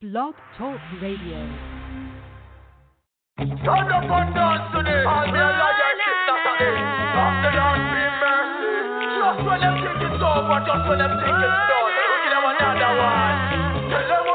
Blog Talk Radio. Up dance the lion Lord be mercy. Just when them think it's over, just when them think it's done, we give them another one.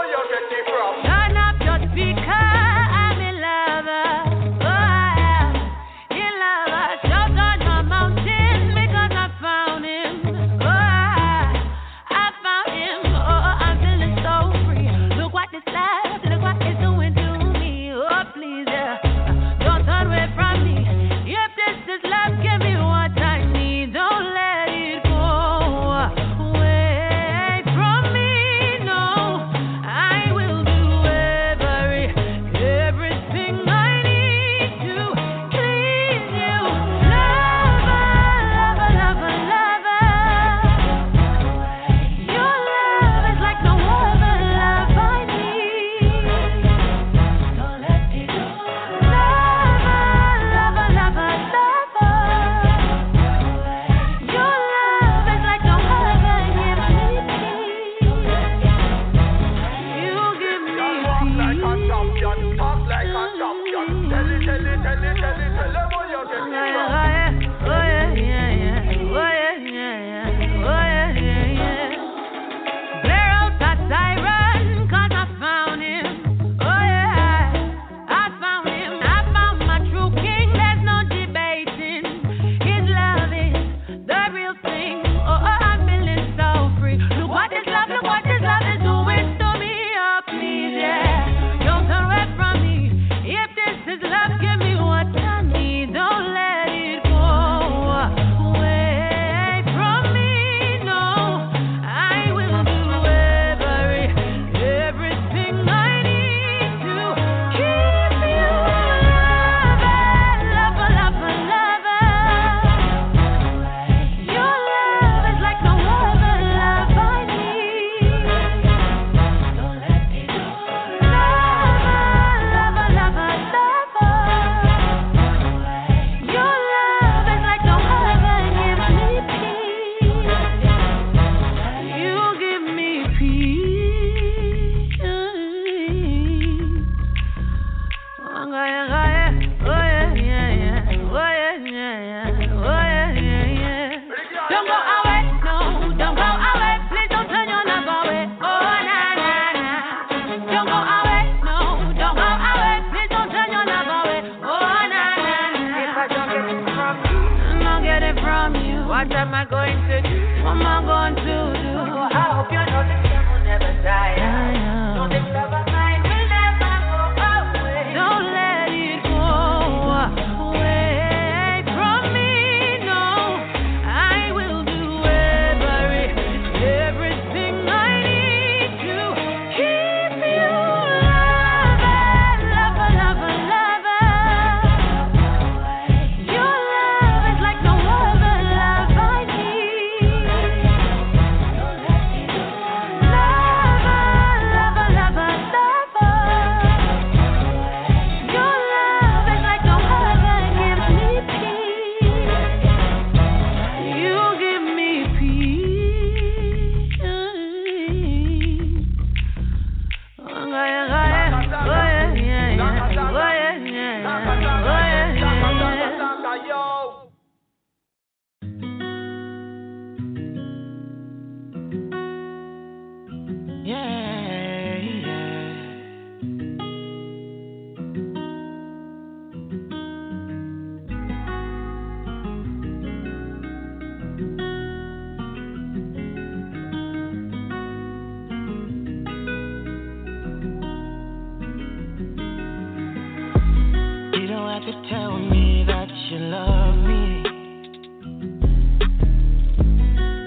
tried to tell me that you love me.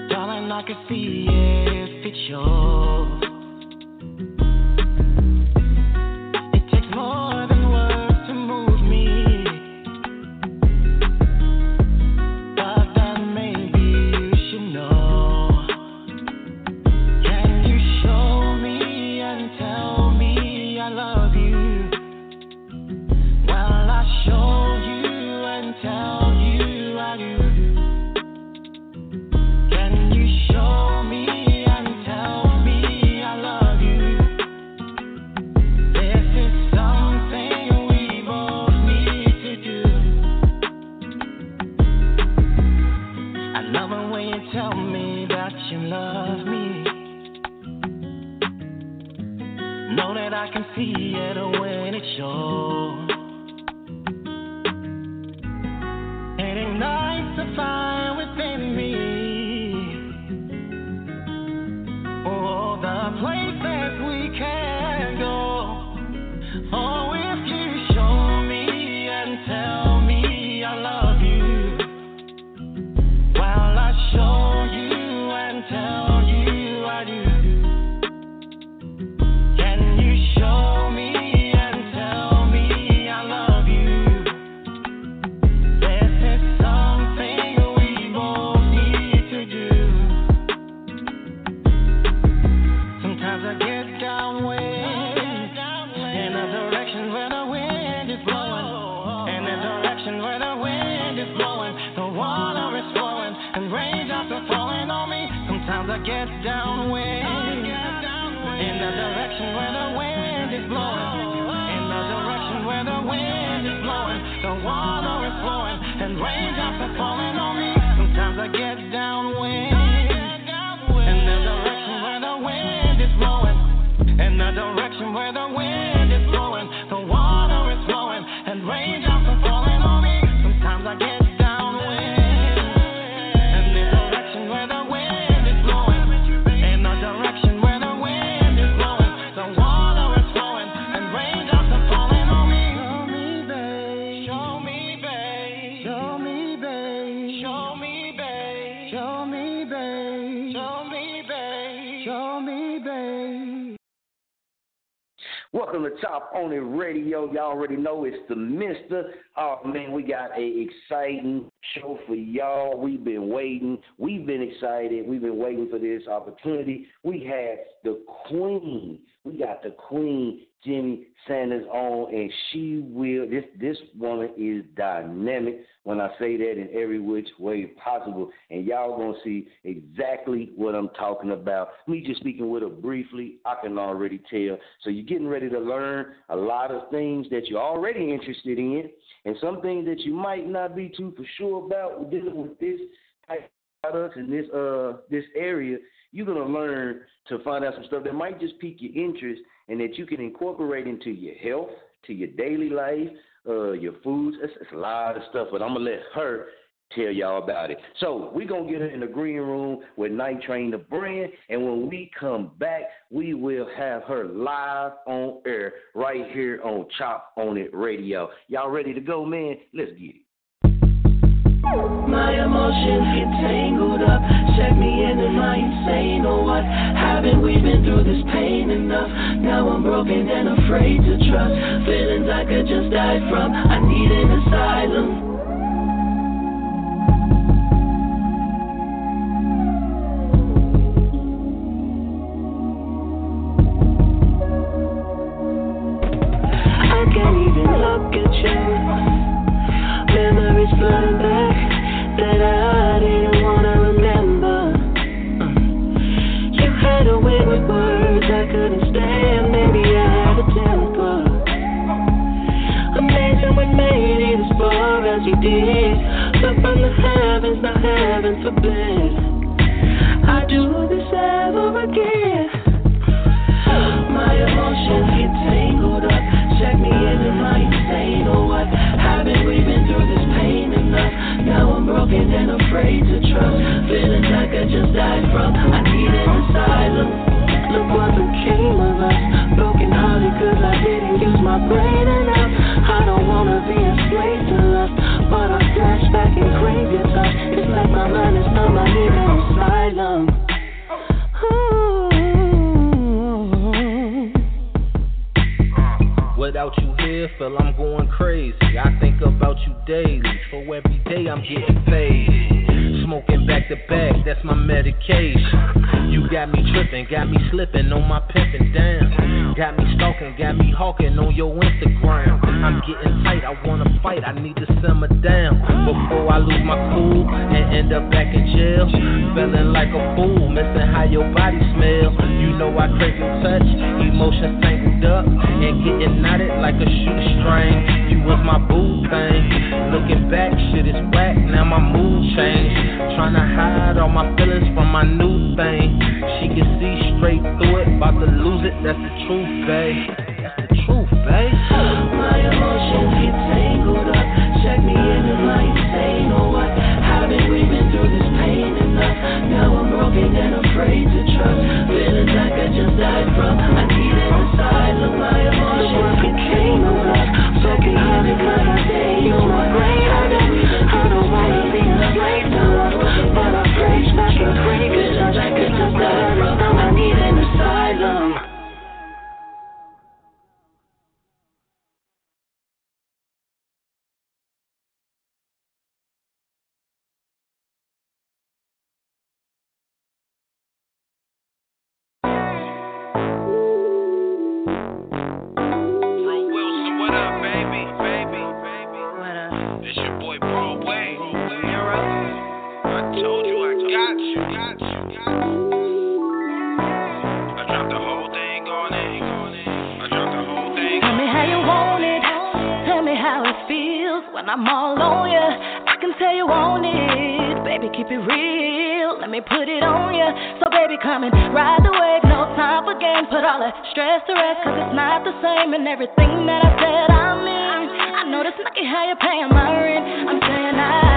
Darling, I can feel it, if it's yours. Welcome to Chop On It Radio. Y'all already know it's the Mister. Oh man, we got a exciting show for y'all. We've been waiting. We've been excited. We've been waiting for this opportunity. We had the Queen. We got the Queen, Jimmie Sanders, on, and she will. This this woman is dynamic. When I say that in every which way possible, and y'all gonna see exactly what I'm talking about. Me just speaking with her briefly, I can already tell. So you're getting ready to learn a lot of things that you're already interested in, and some things that you might not be too for sure about dealing with this type of products in this uh this area. You're gonna learn to find out some stuff that might just pique your interest, and that you can incorporate into your health, to your daily life, uh, your foods. It's, it's a lot of stuff, but I'm gonna let her tell y'all about it. So we're gonna get her in the green room with Night Train the brand, and when we come back, we will have her live on air right here on Chop On It Radio. Y'all ready to go, man? Let's get it. My emotions get tangled up. Check me in, am I insane or what? Haven't we been through this pain enough? Now I'm broken and afraid to trust. Feelings I could just die from. I need an asylum. Look from the heavens, not heaven forbid. I do this ever again. My emotions get tangled up. Check me in, am I insane or what? We been through this pain enough? Now I'm broken and afraid to trust. Feelings like I just die from. I need an asylum. Look what became of us. Broken hearted cause I didn't use my brain It's like my Not the same. And everything that I said, I mean. I know this lucky how you're paying my rent. I'm saying I.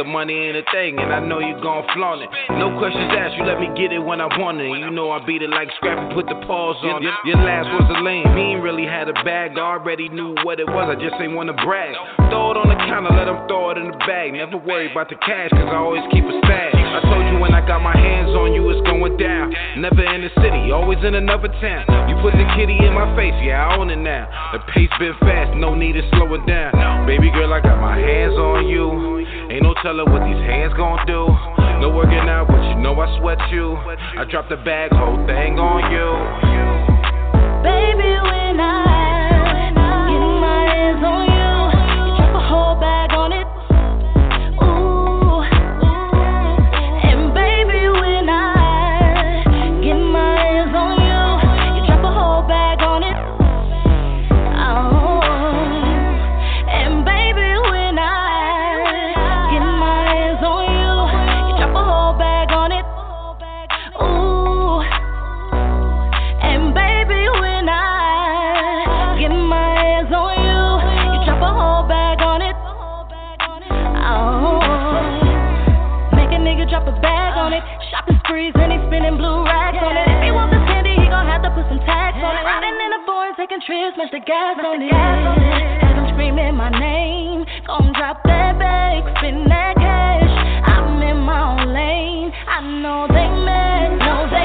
the money ain't a thing and I know you gon' flaunt it. No questions asked, you let me get it when I want it. You know I beat it like scrappy, put the pause on it. Your last was a lame, he ain't really had a bag. Already knew what it was, I just ain't wanna brag. Throw it on the counter, let them throw it in the bag. Never worry about the cash cause I always keep a stash. I told you when I got my hands on you, it's going down. Never in the city, always in another town. You put the kitty in my face, yeah, I own it now. The pace been fast, no need to slow it down. Baby girl, I got my hands on you. Ain't no telling what these hands gon' do. No working out, but you know I sweat you. I drop the bag, whole thing on you. Baby, when I taking trips, smash the gas on it. Have him screaming my name, gon' drop that bag, spin that cash. I'm in my own lane. I know they mad, know they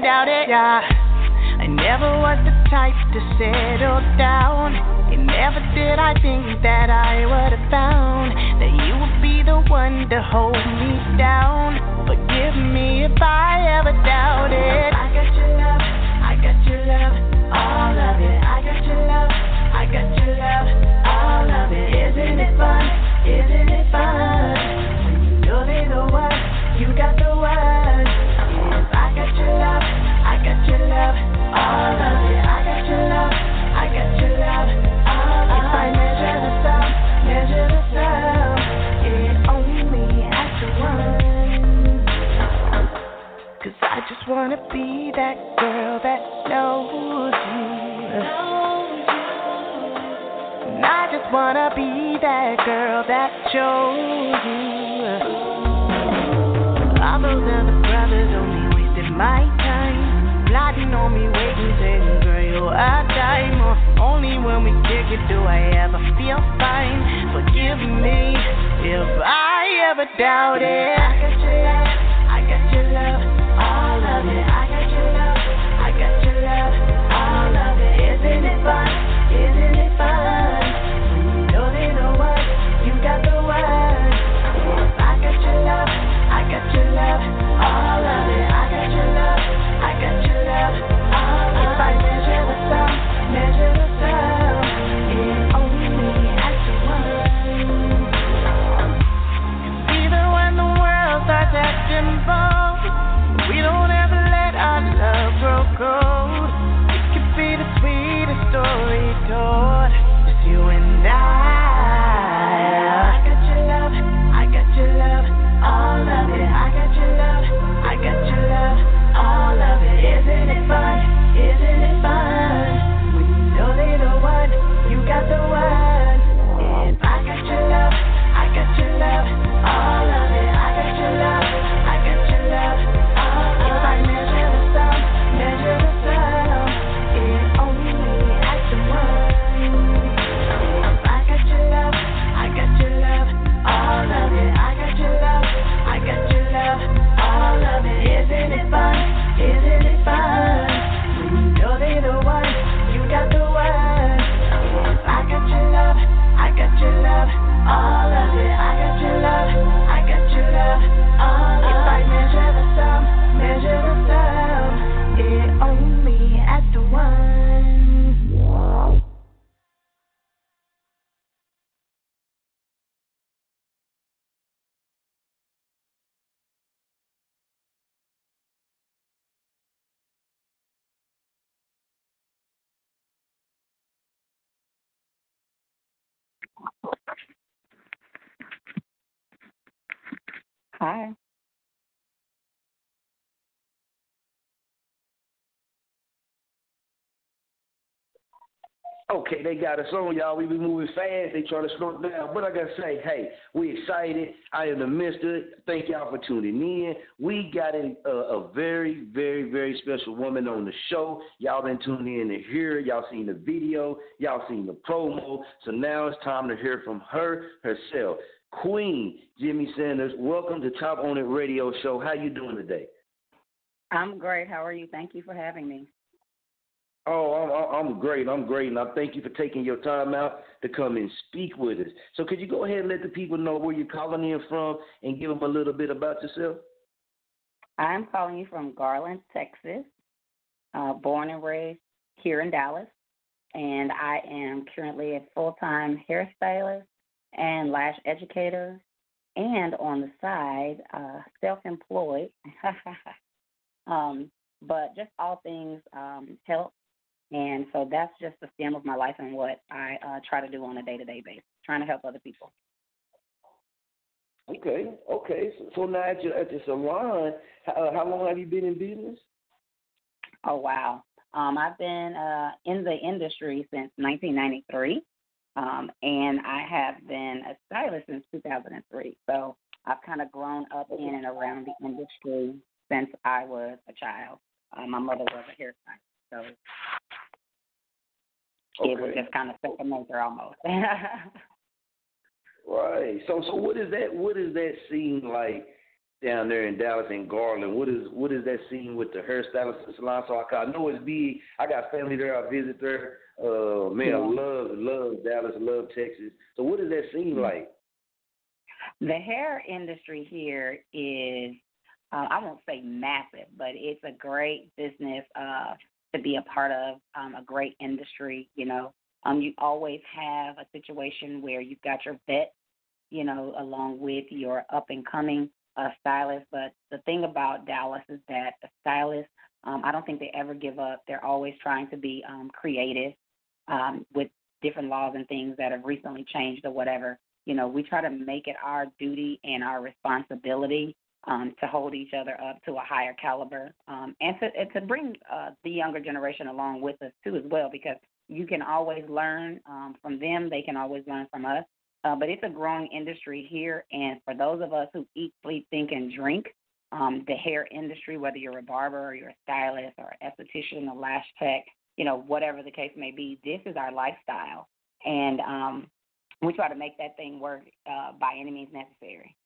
doubt it. Yeah. I never was the type to settle down. And never did I think that I would have found that you would be the one to hold me down. just wanna be that girl that chose you. All those other brothers only wasted my time, plotting on me, waiting, saying, girl, you're a dime. Only when we kick it do I ever feel fine. Forgive me if I ever doubt it. Okay, they got us on, y'all. We be moving fast. They trying to slow down. But I gotta say, hey, we excited. I am the Mister. Thank y'all for tuning in. We got a, a very, very, very special woman on the show. Y'all been tuning in to hear. Y'all seen the video. Y'all seen the promo. So now it's time to hear from her herself. Queen Jimmie Sanders, welcome to Chop On It Radio Show. How you doing today? I'm great. How are you? Thank you for having me. Oh, I'm, I'm great. I'm great, and I thank you for taking your time out to come and speak with us. So, could you go ahead and let the people know where you're calling in from and give them a little bit about yourself? I'm calling you from Garland, Texas. Uh, born and raised here in Dallas, and I am currently a full-time hairstylist and lash educator, and on the side, uh, self-employed. um, but just all things um, health, and so that's just the stem of my life and what I uh, try to do on a day-to-day basis, trying to help other people. Okay, okay. So, so now at your at your salon, how, how long have you been in business? Oh wow. Um, I've been uh, in the industry since 1993, um, and I have been a stylist since 2003. So I've kind of grown up in and around the industry since I was a child. Uh, my mother was a hairstylist, so it was just kind of second nature almost. Right. So so what is that what is that scene like down there in Dallas and Garland? What is what is that scene with the hairstylist and salon? So I, I know it's big. I got family there. I visit there. Uh, man, I love love Dallas. Love Texas. So what is that scene like? The hair industry here is, uh, I won't say massive, but it's a great business uh, to be a part of, um, a great industry. You know, um, you always have a situation where you've got your vet, you know, along with your up and coming uh, stylist. But the thing about Dallas is that the stylists, um, I don't think they ever give up. They're always trying to be um, creative um, with different laws and things that have recently changed or whatever you know, we try to make it our duty and our responsibility um, to hold each other up to a higher caliber, um, and to and to bring uh, the younger generation along with us too as well, because you can always learn um, from them. They can always learn from us. Uh, but it's a growing industry here, and for those of us who eat, sleep, think, and drink um, the hair industry, whether you're a barber or you're a stylist or an esthetician, a lash tech, you know, whatever the case may be, this is our lifestyle. And um, we try to make that thing work uh, by any means necessary.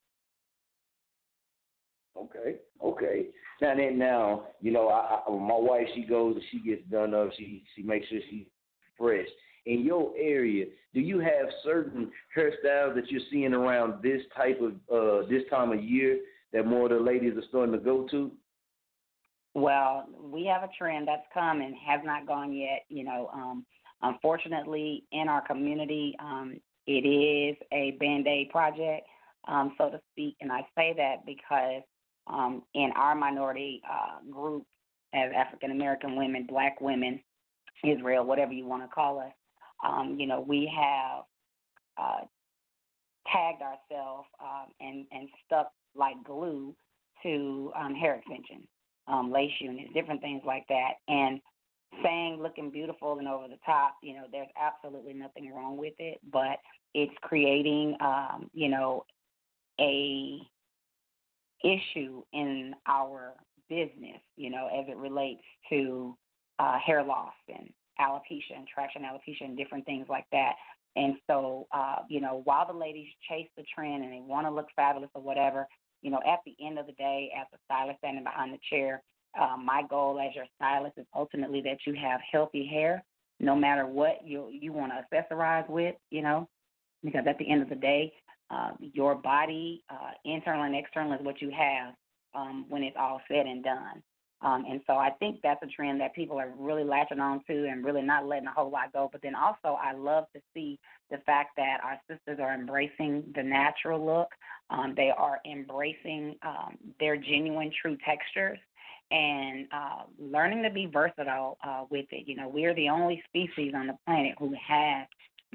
Okay, okay. Now then, now you know, I, I, my wife she goes and she gets done up. She she makes sure she's fresh. In your area, do you have certain hairstyles that you're seeing around this type of uh this time of year that more of the ladies are starting to go to? Well, we have a trend that's come and has not gone yet. You know, um, unfortunately, in our community, um, it is a band aid project, um, so to speak. And I say that because um, in our minority uh, group, as African American women, Black women, Israel, whatever you want to call us, um, you know, we have uh, tagged ourselves um, and and stuck like glue to um, hair extensions, um, lace units, different things like that, and saying looking beautiful and over the top, you know, there's absolutely nothing wrong with it, but it's creating, um, you know, a issue in our business, you know, as it relates to uh, hair loss and alopecia and traction alopecia and different things like that. And so, uh, you know, while the ladies chase the trend and they want to look fabulous or whatever, you know, at the end of the day, as a stylist standing behind the chair, uh, my goal as your stylist is ultimately that you have healthy hair, no matter what you you want to accessorize with, you know, because at the end of the day, uh, your body, uh, internal and external, is what you have um, when it's all said and done. Um, and so I think that's a trend that people are really latching on to and really not letting a whole lot go. But then also, I love to see the fact that our sisters are embracing the natural look. Um, they are embracing um, their genuine, true textures and uh, learning to be versatile uh, with it. You know, we're the only species on the planet who have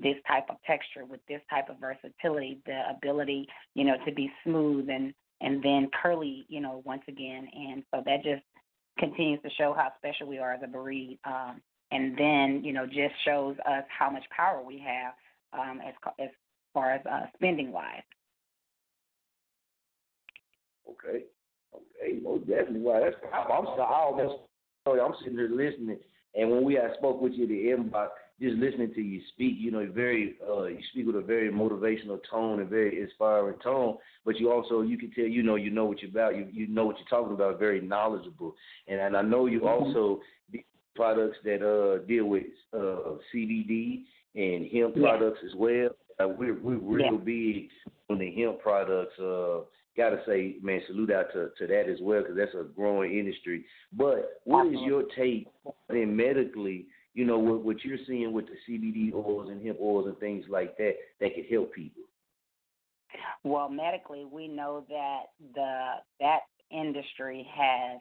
this type of texture with this type of versatility, the ability, you know, to be smooth and and then curly, you know, once again. And so that just continues to show how special we are as a breed. Um, and then, you know, just shows us how much power we have um, as as far as uh, spending wise. Okay. Okay, most definitely. Wow, that's I'm, I'm, I'm sitting there listening, and when we had spoke with you the inbox, just listening to you speak, you know, very uh, you speak with a very motivational tone and very inspiring tone. But you also you can tell you know you know what you're about. You you know what you're talking about. Very knowledgeable, and and I know you Mm-hmm. also products that uh deal with uh CBD and hemp Yeah. products as well. Uh, we're we're real Yeah. big on the hemp products. Uh, gotta say, man, salute out to, to that as well because that's a growing industry. But what is your take in medically? You know what what you're seeing with the CBD oils and hemp oils and things like that that could help people. Well, medically, we know that the that industry has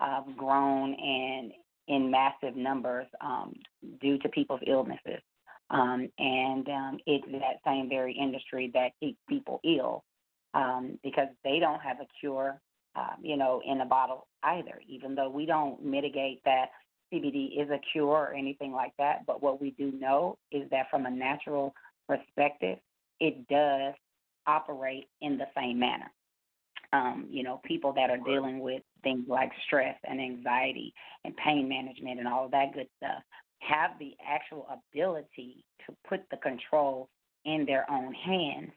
uh, grown and in massive numbers um, due to people's illnesses, um, and um, it's that same very industry that keeps people ill um, because they don't have a cure, uh, you know, in a bottle either. Even though we don't mitigate that CBD is a cure or anything like that, but what we do know is that from a natural perspective, it does operate in the same manner. Um, you know, people that are dealing with things like stress and anxiety and pain management and all of that good stuff have the actual ability to put the control in their own hands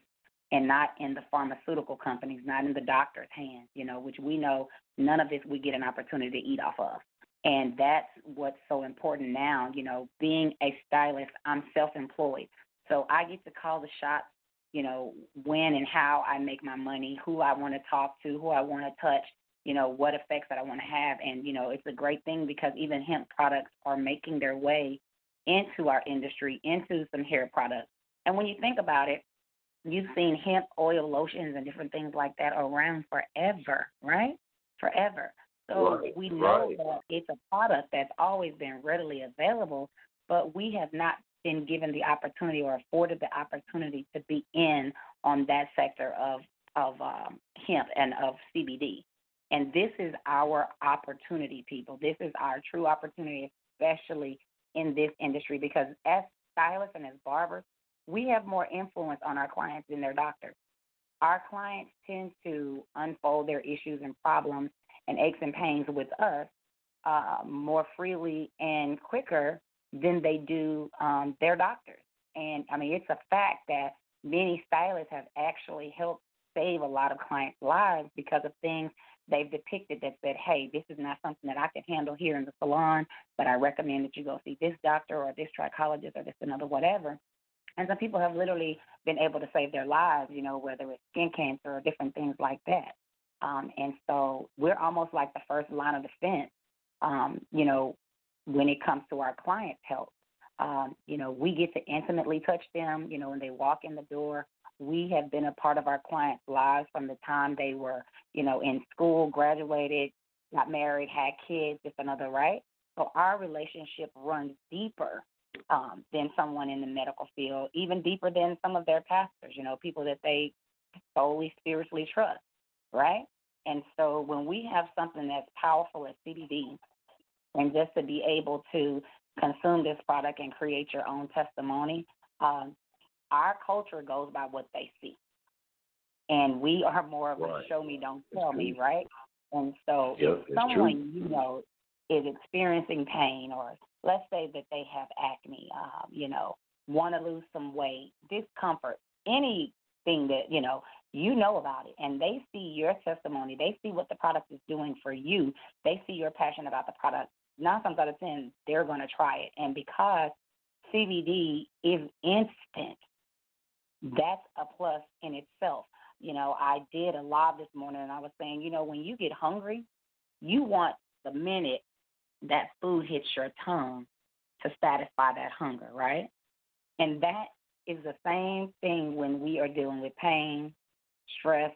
and not in the pharmaceutical companies, not in the doctor's hands, you know, which we know none of this we get an opportunity to eat off of. And that's what's so important now, you know, being a stylist, I'm self employed. So I get to call the shots you know, when and how I make my money, who I want to talk to, who I want to touch, you know, what effects that I want to have. And, you know, it's a great thing because even hemp products are making their way into our industry, into some hair products. And when you think about it, you've seen hemp oil lotions and different things like that around forever, right? Forever. So Right, we know right. that it's a product that's always been readily available, but we have not been given the opportunity or afforded the opportunity to be in on that sector of of um, hemp and of CBD. And this is our opportunity, people. This is our true opportunity, especially in this industry, because as stylists and as barbers, we have more influence on our clients than their doctors. our clients tend to unfold their issues and problems and aches and pains with us uh, more freely and quicker than they do um, their doctors. And I mean, it's a fact that many stylists have actually helped save a lot of clients' lives because of things they've depicted that said, hey, this is not something that I can handle here in the salon, but I recommend that you go see this doctor or this trichologist or this another whatever. And some people have literally been able to save their lives, you know, whether it's skin cancer or different things like that. Um, and so we're almost like the first line of defense, um, you know, when it comes to our clients' health. Um, you know, we get to intimately touch them, you know, when they walk in the door. We have been a part of our clients' lives from the time they were, you know, in school, graduated, got married, had kids, just another, right? So our relationship runs deeper um, than someone in the medical field, even deeper than some of their pastors, you know, people that they solely spiritually trust, right? And so when we have something that's powerful as CBD, and just to be able to consume this product and create your own testimony, um, our culture goes by what they see. And we are more of Right. a show me, don't tell me, right? And so Yep, if someone true. you know is experiencing pain, or let's say that they have acne, um, you know, want to lose some weight, discomfort, anything that you know you know about it, and they see your testimony, they see what the product is doing for you, they see your passion about the product. Nine times out of ten, they're going to try it, and because CBD is instant, that's a plus in itself. You know, I did a live this morning and I was saying, you know, when you get hungry, you want the minute that food hits your tongue to satisfy that hunger, right? And that is the same thing when we are dealing with pain, stress,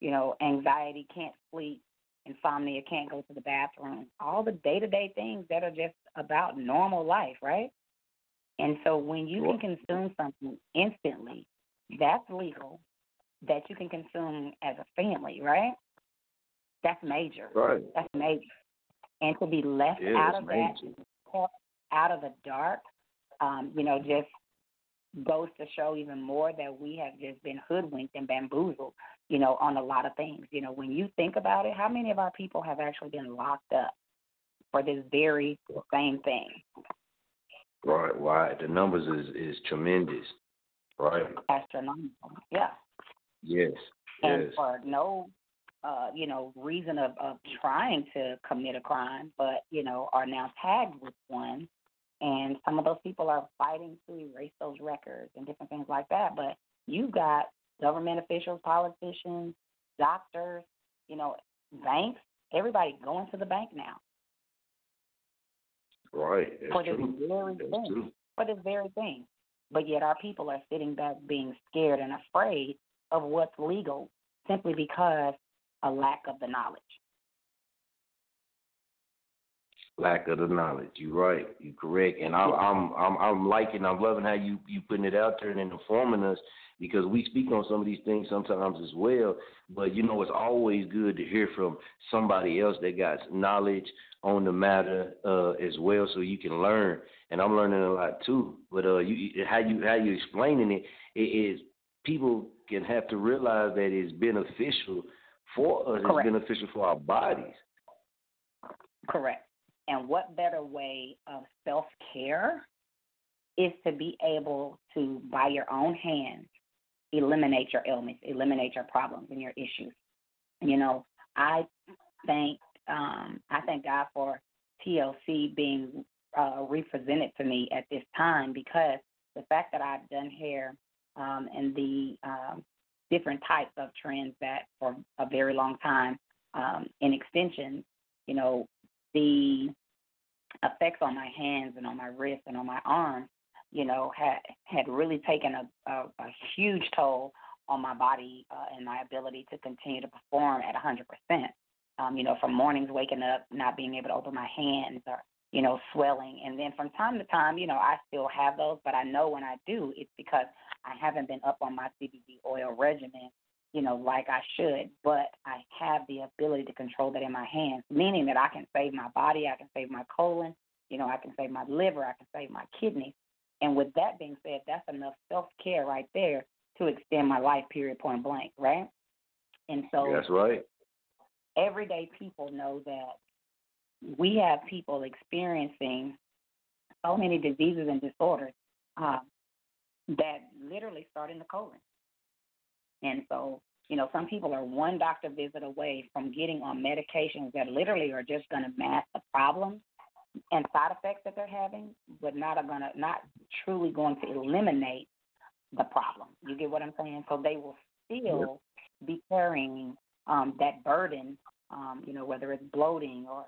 you know, anxiety, can't sleep, insomnia, can't go to the bathroom, all the day to day things that are just about normal life, right? And so when you can consume something instantly, that's legal, that you can consume as a family, right? That's major. Right. That's major. And to be left out of that, major. kept out of the dark, um, you know, just goes to show even more that we have just been hoodwinked and bamboozled, you know, on a lot of things. You know, when you think about it, how many of our people have actually been locked up for this very same thing? Right, right. The numbers is is tremendous. Right. Astronomical. Yeah. Yes. and Yes. for no uh, you know, reason of, of trying to commit a crime, but, you know, are now tagged with one. And some of those people are fighting to erase those records and different things like that. But you've got government officials, politicians, doctors, you know, banks, everybody going to the bank now Right. For this true. very thing. true. For this very thing. But yet our people are sitting back being scared and afraid of what's legal simply because a lack of the knowledge. Lack of the knowledge. You're right. You're correct. And I'm I'm I'm I'm liking I'm loving how you you putting it out there and informing us because we speak on some of these things sometimes as well. But you know, it's always good to hear from somebody else that got knowledge on the matter uh, as well, so you can learn. And I'm learning a lot too. But uh, you how you how you explaining it, it is people can have to realize that it's beneficial for us. Correct. It's beneficial for our bodies. Correct. And what better way of self care is to be able to, by your own hands, eliminate your ailments, eliminate your problems and your issues. You know, I thank um, I thank God for TLC being uh, represented to me at this time because the fact that I've done hair um, and the um, different types of trends that for a very long time um, in extensions, you know, the effects on my hands and on my wrists and on my arms, you know, had had really taken a, a, a huge toll on my body uh, and my ability to continue to perform at 100%. Um, you know, from mornings waking up, not being able to open my hands or, you know, swelling. And then from time to time, you know, I still have those, but I know when I do, it's because I haven't been up on my CBD oil regimen, you know, like I should. But I have the ability to control that in my hands, meaning that I can save my body, I can save my colon, you know, I can save my liver, I can save my kidneys. And with that being said, that's enough self care right there to extend my life. Period. Point blank. Right. And so That's right. everyday people know that we have people experiencing so many diseases and disorders uh, that literally start in the colon. And so, you know, some people are one doctor visit away from getting on medications that literally are just going to mask the problems and side effects that they're having, but not are going to not truly going to eliminate the problem. You get what I'm saying? So they will still be carrying um, that burden, um, you know, whether it's bloating or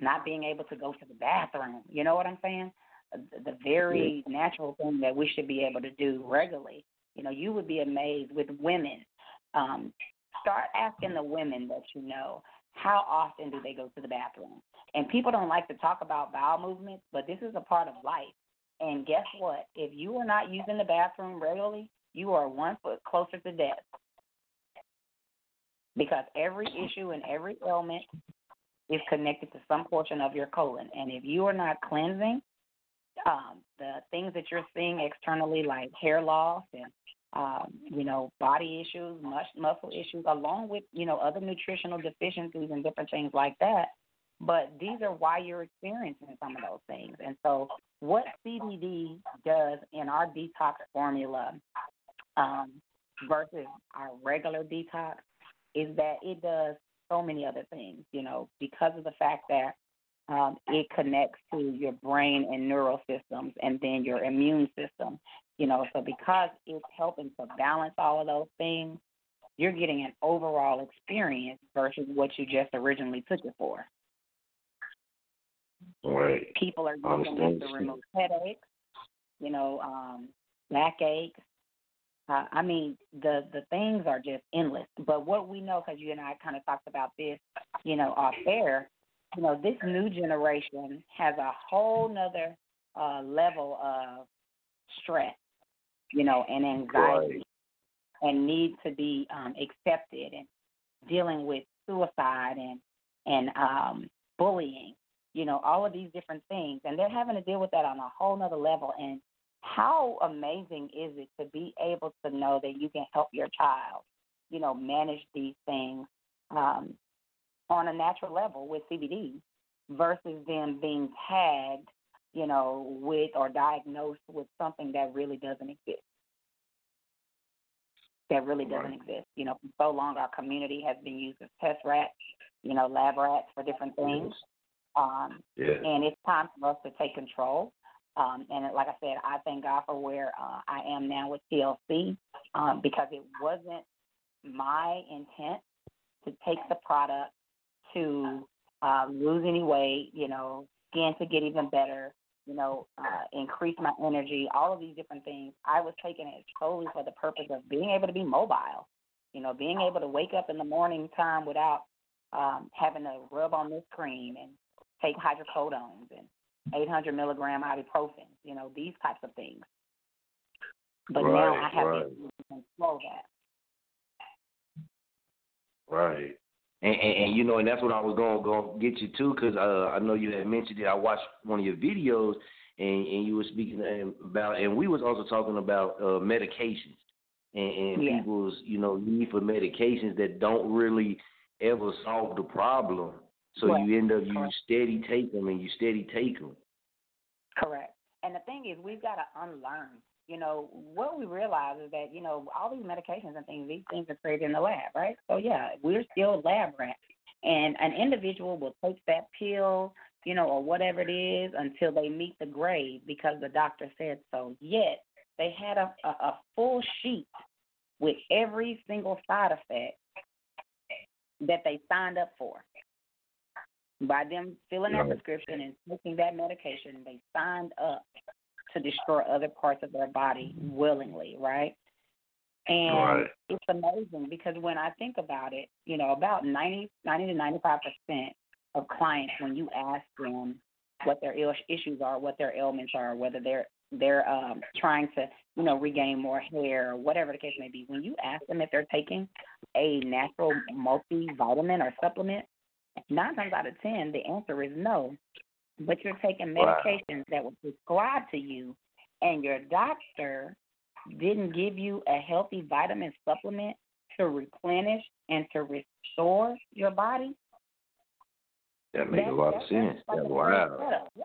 not being able to go to the bathroom. You know what I'm saying? The the very natural thing that we should be able to do regularly. You know, you would be amazed with women. Um, start asking the women that you know how often do they go to the bathroom. And people don't like to talk about bowel movements, but this is a part of life. And guess what? If you are not using the bathroom regularly, you are one foot closer to death. Because every issue and every ailment is connected to some portion of your colon. And if you are not cleansing, um, the things that you're seeing externally, like hair loss and um, you know body issues, mus- muscle issues, along with you know other nutritional deficiencies and different things like that. But these are why you're experiencing some of those things. And so, what CBD does in our detox formula um, versus our regular detox is that it does so many other things, you know, because of the fact that um, it connects to your brain and neural systems and then your immune system, you know. So because it's helping to balance all of those things, you're getting an overall experience versus what you just originally took it for. Right. People are using it to remove headaches, you know, um, backaches. Uh, I mean, the the things are just endless. But what we know, because you and I kind of talked about this, you know, off air, you know, this new generation has a whole nother uh, level of stress, you know, and anxiety, and need to be um, accepted, and dealing with suicide and and um, bullying, you know, all of these different things, and they're having to deal with that on a whole nother level. And how amazing is it to be able to know that you can help your child, you know, manage these things um, on a natural level with CBD versus them being tagged, you know, with or diagnosed with something that really doesn't exist. That really doesn't exist. You know, for so long our community has been used as test rats, you know, lab rats for different things. Um, Yeah. and it's time for us to take control. Um, and like I said, I thank God for where uh, I am now with TLC um, because it wasn't my intent to take the product to uh, lose any weight, you know, skin to get even better, you know, uh, increase my energy, all of these different things. I was taking it solely for the purpose of being able to be mobile, you know, being able to wake up in the morning time without um, having to rub on this cream and take hydrocodones and 800 milligram ibuprofen, you know, these types of things. But now I have right. to control that. Right. And, and, and you know, and that's what I was going to get you to, because uh, I know you had mentioned it. I watched one of your videos, and, and you were speaking um, about, and we was also talking about uh, medications and, and Yeah. people's, you know, need for medications that don't really ever solve the problem. So Right. you end up you Correct. steady take them and you steady take them. Correct. And the thing is, we've got to unlearn. You know, what we realize is that, you know, all these medications and things, these things are created in the lab, right? So, yeah, we're still lab rats. And an individual will take that pill, you know, or whatever it is until they meet the grave because the doctor said so. Yet, they had a, a, a full sheet with every single side effect that they signed up for. By them filling that prescription and taking that medication, they signed up to destroy other parts of their body willingly, right? And Right. it's amazing because when I think about it, you know, about 90, 90 to 95% of clients, when you ask them what their Ill- issues are, what their ailments are, whether they're they're um, trying to, you know, regain more hair or whatever the case may be, when you ask them if they're taking a natural multivitamin or supplement, nine times out of ten, the answer is no. But you're taking Wow. medications that were prescribed to you, and your doctor didn't give you a healthy vitamin supplement to replenish and to restore your body, That makes a lot of sense. like That's a great wow. Yeah.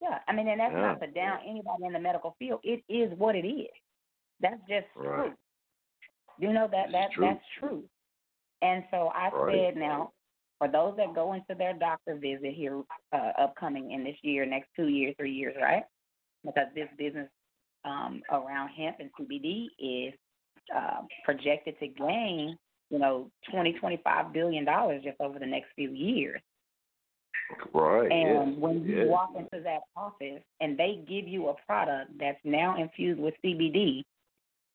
yeah, I mean, and that's Yeah. not to down anybody in the medical field. It is what it is. That's just Right. true. You know that that that's true. And so I Right. said now, for those that go into their doctor visit here uh, upcoming in this year, next two years, three years, right? Because this business um, around hemp and CBD is uh, projected to gain, you know, twenty twenty five billion dollars just over the next few years. Right. And yes. when you yes. walk into that office and they give you a product that's now infused with CBD,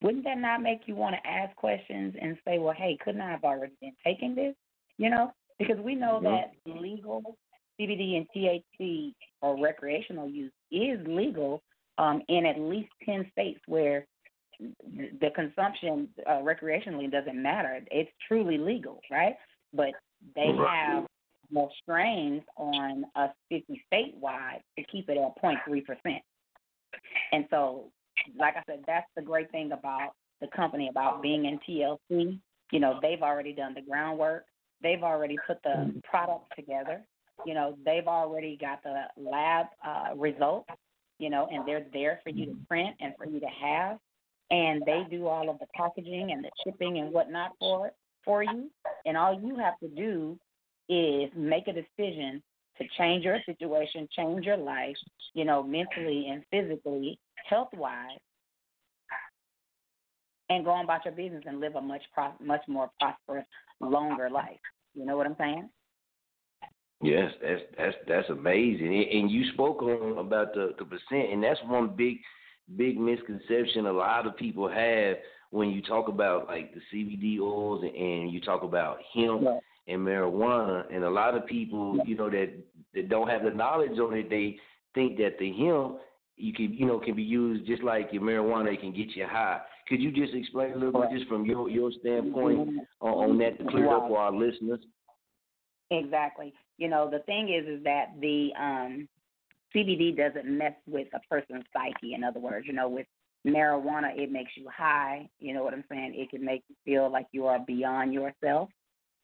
wouldn't that not make you want to ask questions and say, well, hey, couldn't I have already been taking this? You know, because we know Mhm. that legal CBD and THC or recreational use is legal um, in at least 10 states where the consumption uh, recreationally doesn't matter. It's truly legal, right? But they Right. have more strains on us 50 statewide to keep it at 0.3%. And so, like I said, that's the great thing about the company, about being in TLC. You know, they've already done the groundwork. They've already put the product together. You know, they've already got the lab uh, results, you know, and they're there for you to print and for you to have. And they do all of the packaging and the shipping and whatnot for for you. And all you have to do is make a decision to change your situation, change your life, you know, mentally and physically, health wise, and go on about your business and live a much pro- much more prosperous, longer life. You know what I'm saying? Yes, that's that's that's amazing. And- And you spoke on about the the percent, and that's one big big misconception a lot of people have when you talk about like the CBD oils and, and you talk about hemp and marijuana. And a lot of people, you know, that that don't have the knowledge on it, they think that the hemp you can you know can be used just like your marijuana. It can get you high. Could you just explain a little bit just from your your standpoint on, on that to clear up for our listeners? Exactly. You know, the thing is, is that the um, CBD doesn't mess with a person's psyche. In other words, you know, with marijuana, it makes you high. You know what I'm saying? It can make you feel like you are beyond yourself,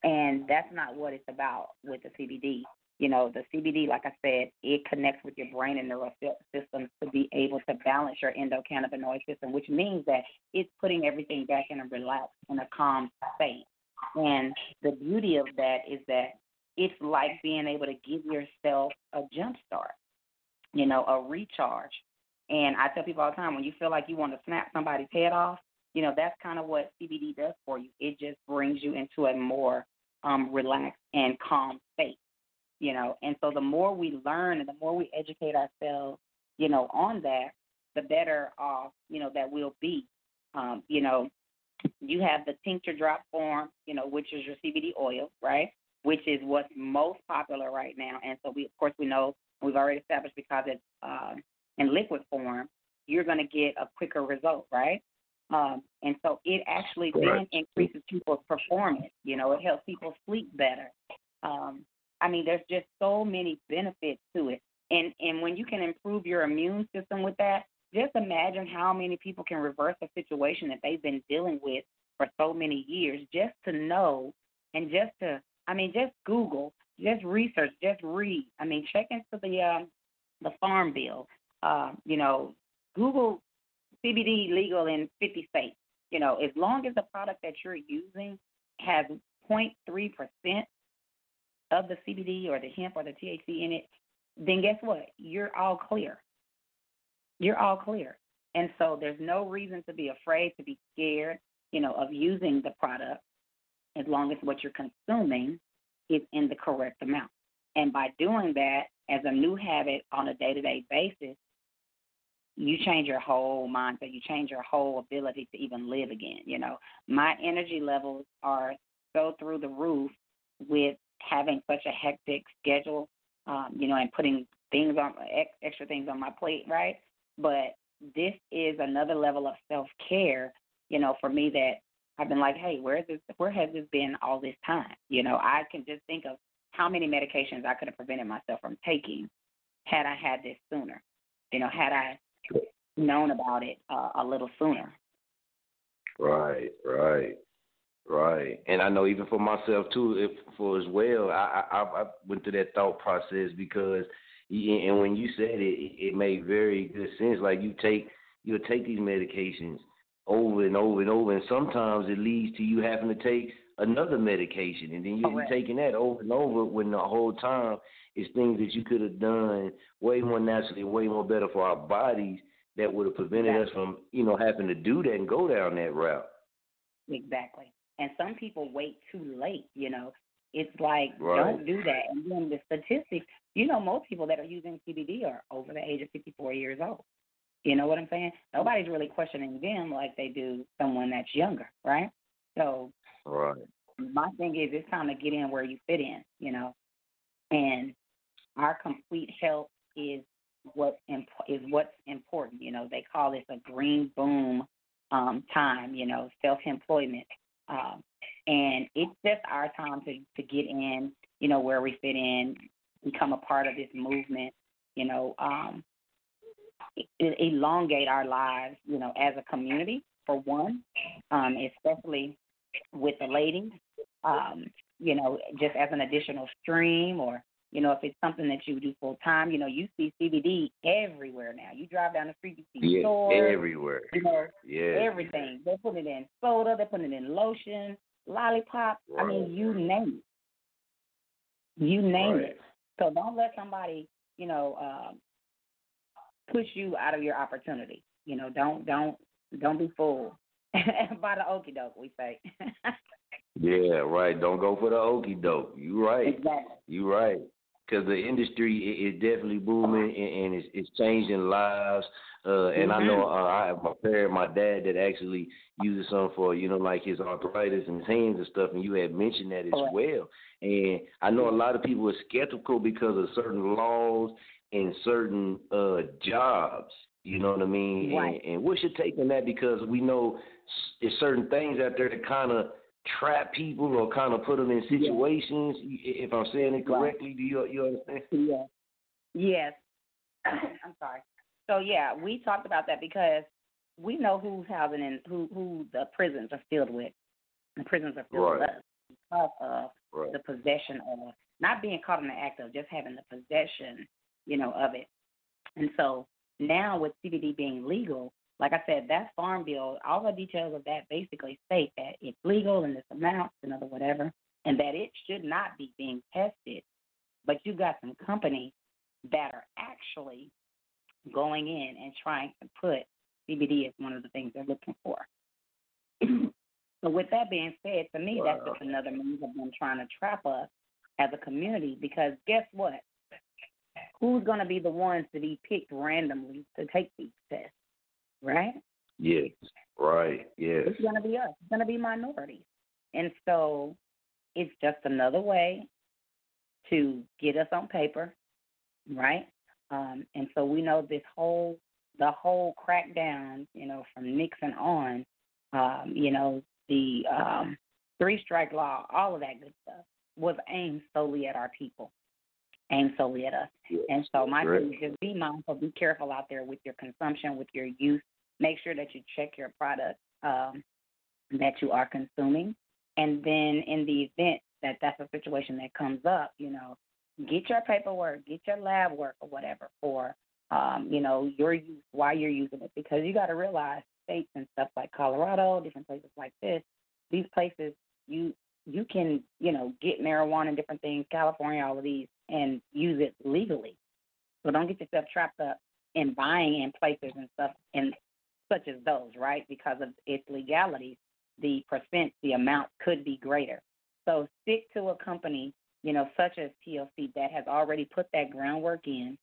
and that's not what it's about with the CBD. You know, the CBD, like I said, it connects with your brain and neural sy- systems to be able to balance your endocannabinoid system, which means that it's putting everything back in a relaxed and a calm state. And the beauty of that is that it's like being able to give yourself a jump start, you know, a recharge. And I tell people all the time when you feel like you want to snap somebody's head off, you know, that's kind of what CBD does for you. It just brings you into a more um, relaxed and calm state, you know. And so the more we learn and the more we educate ourselves, you know, on that, the better off, you know, that we'll be. Um, you know, you have the tincture drop form, you know, which is your CBD oil, right? Which is what's most popular right now. And so we, of course, we know we've already established because it's um, in liquid form, you're going to get a quicker result, right? Um, and so it actually Right. then increases people's performance. You know, it helps people sleep better. Um, I mean, there's just so many benefits to it. And and when you can improve your immune system with that, just imagine how many people can reverse a situation that they've been dealing with for so many years just to know and just to I mean just Google, just research, just read. I mean check into the um the farm bill. Uh, you know, Google CBD legal in 50 states. You know, as long as the product that you're using has 0.3% of the CBD or the hemp or the THC in it, then guess what? You're all clear. You're all clear. And so there's no reason to be afraid, to be scared, you know, of using the product as long as what you're consuming is in the correct amount. And by doing that as a new habit on a day to day basis, you change your whole mindset. You change your whole ability to even live again. You know, my energy levels are so through the roof with having such a hectic schedule, um, you know, and putting things on ex- extra things on my plate, right? But this is another level of self care, you know, for me that I've been like, hey, where's this? Where has this been all this time? You know, I can just think of how many medications I could have prevented myself from taking had I had this sooner. You know, had I known about it uh, a little sooner. Right, right, right. And I know even for myself too, if for as well, I I, I went through that thought process because, and when you said it, it made very good sense. Like you take you'll take these medications over and over and over, and sometimes it leads to you having to take another medication, and then you're Correct. taking that over and over when the whole time is things that you could have done way more naturally, way more better for our bodies that would have prevented us from, you know, having to do that and go down that route. Exactly. And some people wait too late, you know. It's like Right. don't do that. And then the statistics, you know, most people that are using CBD are over the age of 54 years old. You know what I'm saying? Nobody's really questioning them like they do someone that's younger, right? So Right. my thing is it's time to get in where you fit in, you know. And our complete health is what imp- is what's important. You know, they call this a green boom um, time. You know, self employment, um, and it's just our time to to get in. You know, where we fit in, become a part of this movement. You know, um, elongate our lives. You know, as a community for one, um, especially with the ladies. Um, you know, just as an additional stream or you know, if it's something that you do full time, you know, you see CBD everywhere now. You drive down the street, you see Yeah, stores, everywhere. you know, Yeah. everything. They're putting it in soda, they're putting it in lotion, lollipop. I mean, you name it. You name Right. it. So don't let somebody, you know, um, push you out of your opportunity. You know, don't don't don't be fooled by the okey doke. We say. Yeah, right. Don't go for the okey doke. You right. Exactly. You right. Because the industry is definitely booming and, and it's, it's changing lives. Uh, and I know uh, I have my parent, my dad, that actually uses some for you know like his arthritis and his hands and stuff. And you had mentioned that as well. And I know a lot of people are skeptical because of certain laws and certain uh, jobs. You know what I mean? Right. And, and what's your take on that? Because we know there's certain things out there that kind of trap people or kind of put them in situations. If I'm saying it Right. correctly, do you you understand? Yeah. Yes. I'm sorry. So yeah, we talked about that because we know who's housing and who who the prisons are filled with. The prisons are filled with us because of Right. the possession of not being caught in the act of just having the possession, you know, of it. And so now with CBD being legal, like I said, that farm bill, all the details of that basically state that it's legal in this amount, another whatever, and that it should not be being tested. But you got some companies that are actually going in and trying to put CBD as one of the things they're looking for. so with that being said, to me that's just another means of them trying to trap us as a community because guess what? Who's gonna be the ones to be picked randomly to take these tests? Right? Yes. Right. Yes. It's gonna be us. It's gonna be minorities. And so it's just another way to get us on paper, right? Um, and so we know this whole the whole crackdown, you know, from Nixon on, um, you know, the um, three strike law, all of that good stuff was aimed solely at our people, aimed solely at us. And so my thing is just be mindful, be careful out there with your consumption, with your use. Make sure that you check your product um, that you are consuming, and then in the event that that's a situation that comes up, you know, get your paperwork, get your lab work or whatever for um, you know, your use, why you're using it, because you got to realize states and stuff like Colorado, different places like this, these places you you can you know get marijuana and different things, California, all of these, and use it legally. So don't get yourself trapped up in buying in places and stuff and such as those, right? Because of its legality, the percent, the amount could be greater. So stick to a company, you know, such as TLC that has already put that groundwork in,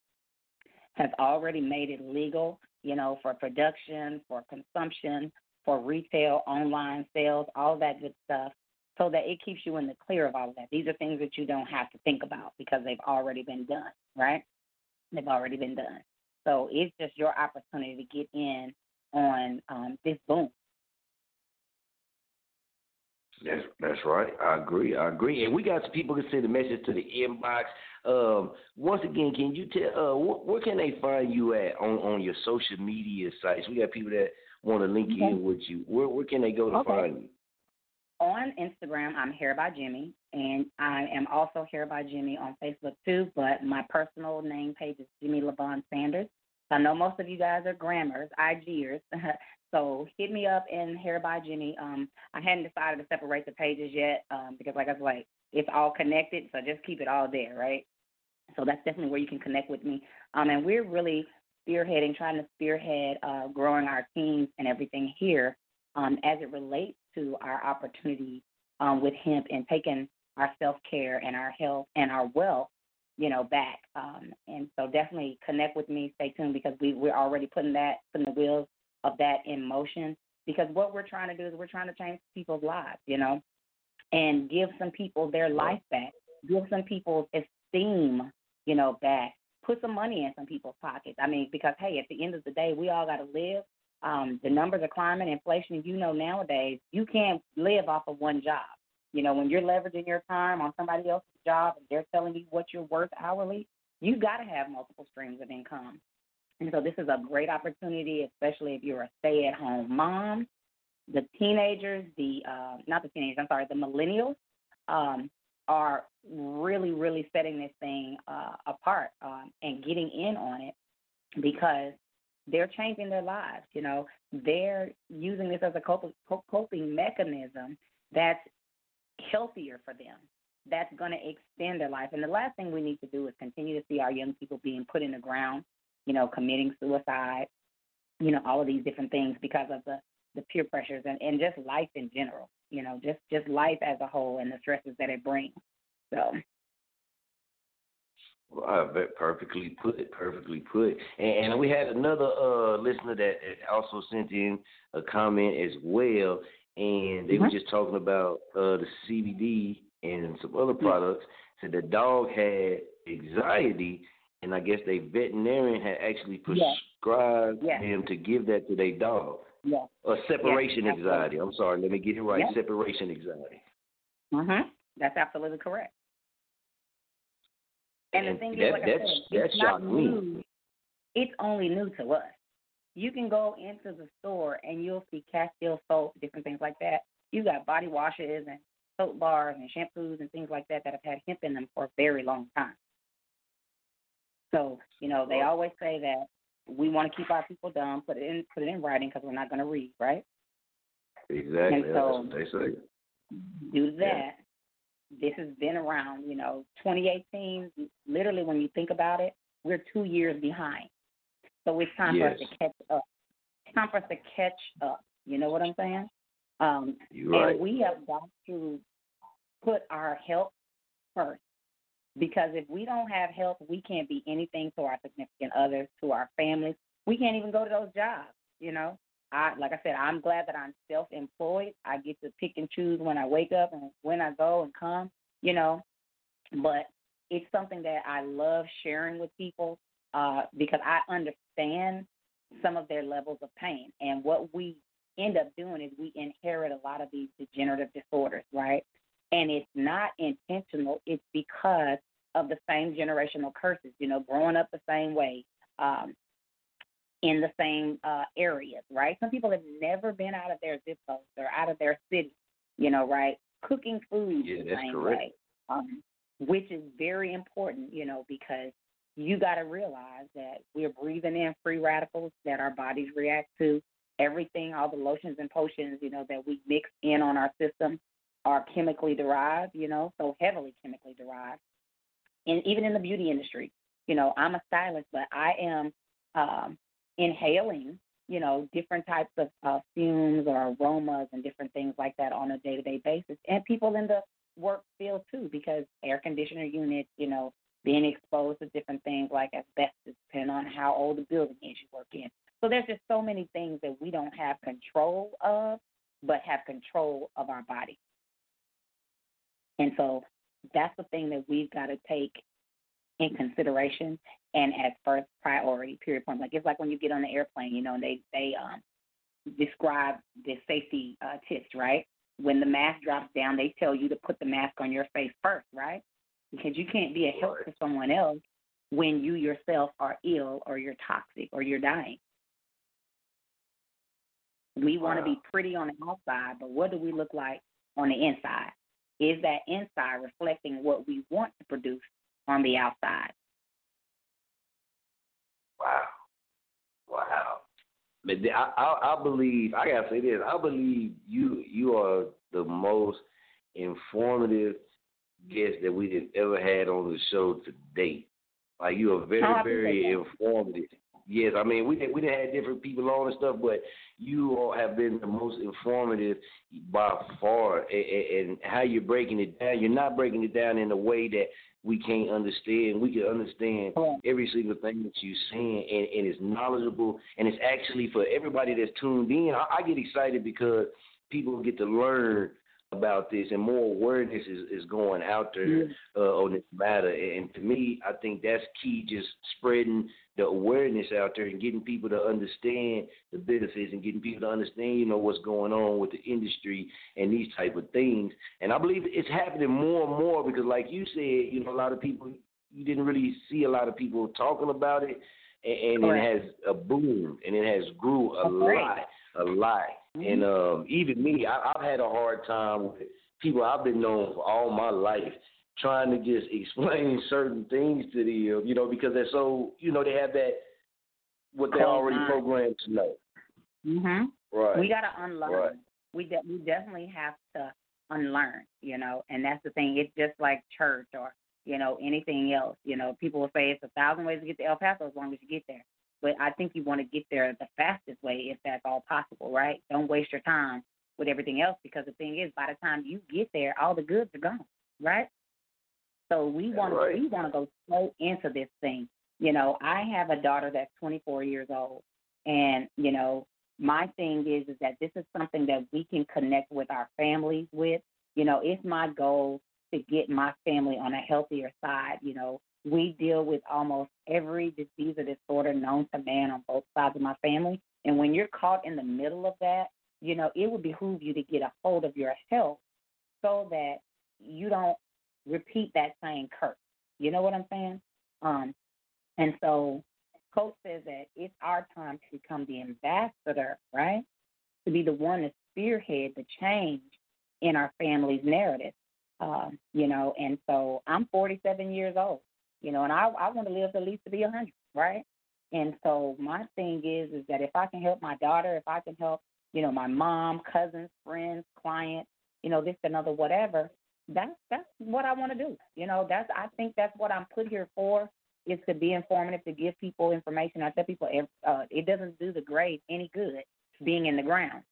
has already made it legal, you know, for production, for consumption, for retail, online sales, all that good stuff, so that it keeps you in the clear of all of that. These are things that you don't have to think about because they've already been done, right? They've already been done. So it's just your opportunity to get in on um, this boom. That's that's right. I agree. I agree. And we got some people can send a message to the inbox. Um, once again, can you tell uh, wh- where can they find you at on on your social media sites? We got people that want to link Okay. in with you, where where can they go to Okay. find you? On Instagram, I'm Hair by Jimmie, and I am also Hair by Jimmie on Facebook too. But my personal name page is Jimmie Lavon Sanders. I know most of you guys are grammars, IGers, so hit me up in Hair by Jimmie. Um, I hadn't decided to separate the pages yet um, because, like I was like, it's all connected, so just keep it all there, right? So that's definitely where you can connect with me. Um, and we're really spearheading, trying to spearhead uh, growing our teams and everything here um, as it relates to our opportunity um, with hemp and taking our self care and our health and our wealth, you know, back. Um, and so definitely connect with me. Stay tuned because we we're already putting that putting the wheels of that in motion. Because what we're trying to do is we're trying to change people's lives, you know, and give some people their life back, give some people's esteem, you know, back. Put some money in some people's pockets. I mean, because hey, at the end of the day, we all got to live um, the numbers are climbing, inflation, you know, nowadays, you can't live off of one job. You know, when you're leveraging your time on somebody else's job and they're telling you what you're worth hourly, you got to have multiple streams of income. And so this is a great opportunity, especially if you're a stay at home mom. The teenagers, the uh, not the teenagers, I'm sorry, the millennials um, are really, really setting this thing uh, apart um, and getting in on it because they're changing their lives. You know, they're using this as a coping, mechanism that's healthier for them. That's going to extend their life. And the last thing we need to do is continue to see our young people being put in the ground, you know, committing suicide, you know, all of these different things because of the the peer pressures and, and just life in general. You know, just just life as a whole and the stresses that it brings. So Wow, perfectly put, perfectly put. And, and we had another uh, listener that also sent in a comment as well, and they were Mhm. just talking about uh, the CBD and some other products. Said the dog had anxiety, and I guess they veterinarian had actually prescribed Yes. them to give that to their dog. yeah. Or separation Yes, anxiety. I'm sorry, let me get it right. Separation anxiety. Mhm. That's absolutely correct. And the thing that- is, like I said, that it's not new. It's only new to us. You can go into the store and you'll see Castile soap, different things like that. You got body washes and soap bars and shampoos and things like that that have had hemp in them for a very long time. So you know they always say that we want to keep our people dumb, put it in put it in writing because we're not going to read, right? Exactly. And That's so- what they say. due to Yeah. This has been around, you know, 2018, literally when you think about it, we're two years behind. So it's time for us to catch up. It's time for us to catch up. You know what I'm saying? Um, You're right. and we have got to put our health first. Because if we don't have health, we can't be anything to our significant others, to our families. We can't even go to those jobs, you know. I like I said, I'm glad that I'm self employed. I get to pick and choose when I wake up and when I go and come, you know. But it's something that I love sharing with people uh, because I understand some of their levels of pain. And what we end up doing is we inherit a lot of these degenerative disorders, right? And it's not intentional, it's because of the same generational curses, you know, growing up the same way, um, in the same uh, areas, right? Some people have never been out of their zip codes or out of their city, you know, right? Cooking food Yeah, the that's same correct. way, um, which is very important, you know, because you got to realize that we're breathing in free radicals that our bodies react to. Everything, all the lotions and potions, you know, that we mix in on our system are chemically derived, you know, so heavily chemically derived. And even in the beauty industry, you know, I'm a stylist, but I am um, inhaling, you know, different types of uh, fumes or aromas and different things like that on a day to day basis. And people in the work field too, because air conditioner units, you know, being exposed to different things like asbestos, depending on how old the building is you work in. So there's just so many things that we don't have control of, but have control of our body. And so that's the thing that we've got to take in consideration and as first priority, period point. Like it's like when you get on the airplane, you know, and they they um describe the safety uh, tips, right? When the mask drops down, they tell you to put the mask on your face first, right? Because you can't be a help to someone else when you yourself are ill or you're toxic or you're dying. We want to Wow. be pretty on the outside, but what do we look like on the inside? Is that inside reflecting what we want to produce on the outside? Wow. Wow. But I, I, I believe I gotta say this. I believe you you are the most informative guest that we have ever had on the show to date. Like you are very very informative. Yes, I mean we we had different people on and stuff, but you all have been the most informative by far. And, and how you're breaking it down, you're not breaking it down in a way that we can't understand. We can understand every single thing that you're saying, and, and it's knowledgeable, and it's actually for everybody that's tuned in. I, I get excited because people get to learn about this, and more awareness is, is going out there uh, on this matter. And to me, I think that's key. Just spreading the awareness out there and getting people to understand the benefits and getting people to understand, you know, what's going on with the industry and these type of things. And I believe it's happening more and more because, like you said, you know, a lot of people you didn't really see a lot of people talking about it, and, and it has a boom and it has grew a That's great. lot, a lot. And um, even me, I, I've had a hard time with people I've been known for all my life trying to just explain certain things to them, you know, because they're so, you know, they have that what they're already mind. programmed to know. Mhm. Right. We got to unlearn. Right. We de- we definitely have to unlearn, you know, and that's the thing. It's just like church or you know anything else. You know, people will say it's a thousand ways to get to El Paso as long as you get there. But I think you want to get there the fastest way if that's all possible, right? Don't waste your time with everything else because the thing is, by the time you get there, all the goods are gone, right? So we want to right. we want to go slow into this thing. You know, I have a daughter that's 24 years old, and you know, my thing is is that this is something that we can connect with our families with. You know, it's my goal to get my family on a healthier side. You know, we deal with almost every disease or disorder known to man on both sides of my family, and when you're caught in the middle of that, you know, it would behoove you to get a hold of your health so that you don't repeat that same curse. You know what I'm saying? Um, and so Coach says that it's our time to become the ambassador, right? To be the one to spearhead the change in our family's narrative. Um, you know, and so I'm 47 years old, you know, and I I want to live at least to be a 100, right? And so my thing is is that if I can help my daughter, if I can help, you know, my mom, cousins, friends, clients, you know, this another whatever, that's that's what I want to do. You know, that's I think that's what I'm put here for is to be informative, to give people information. I tell people uh, it doesn't do the grave any good being in the ground.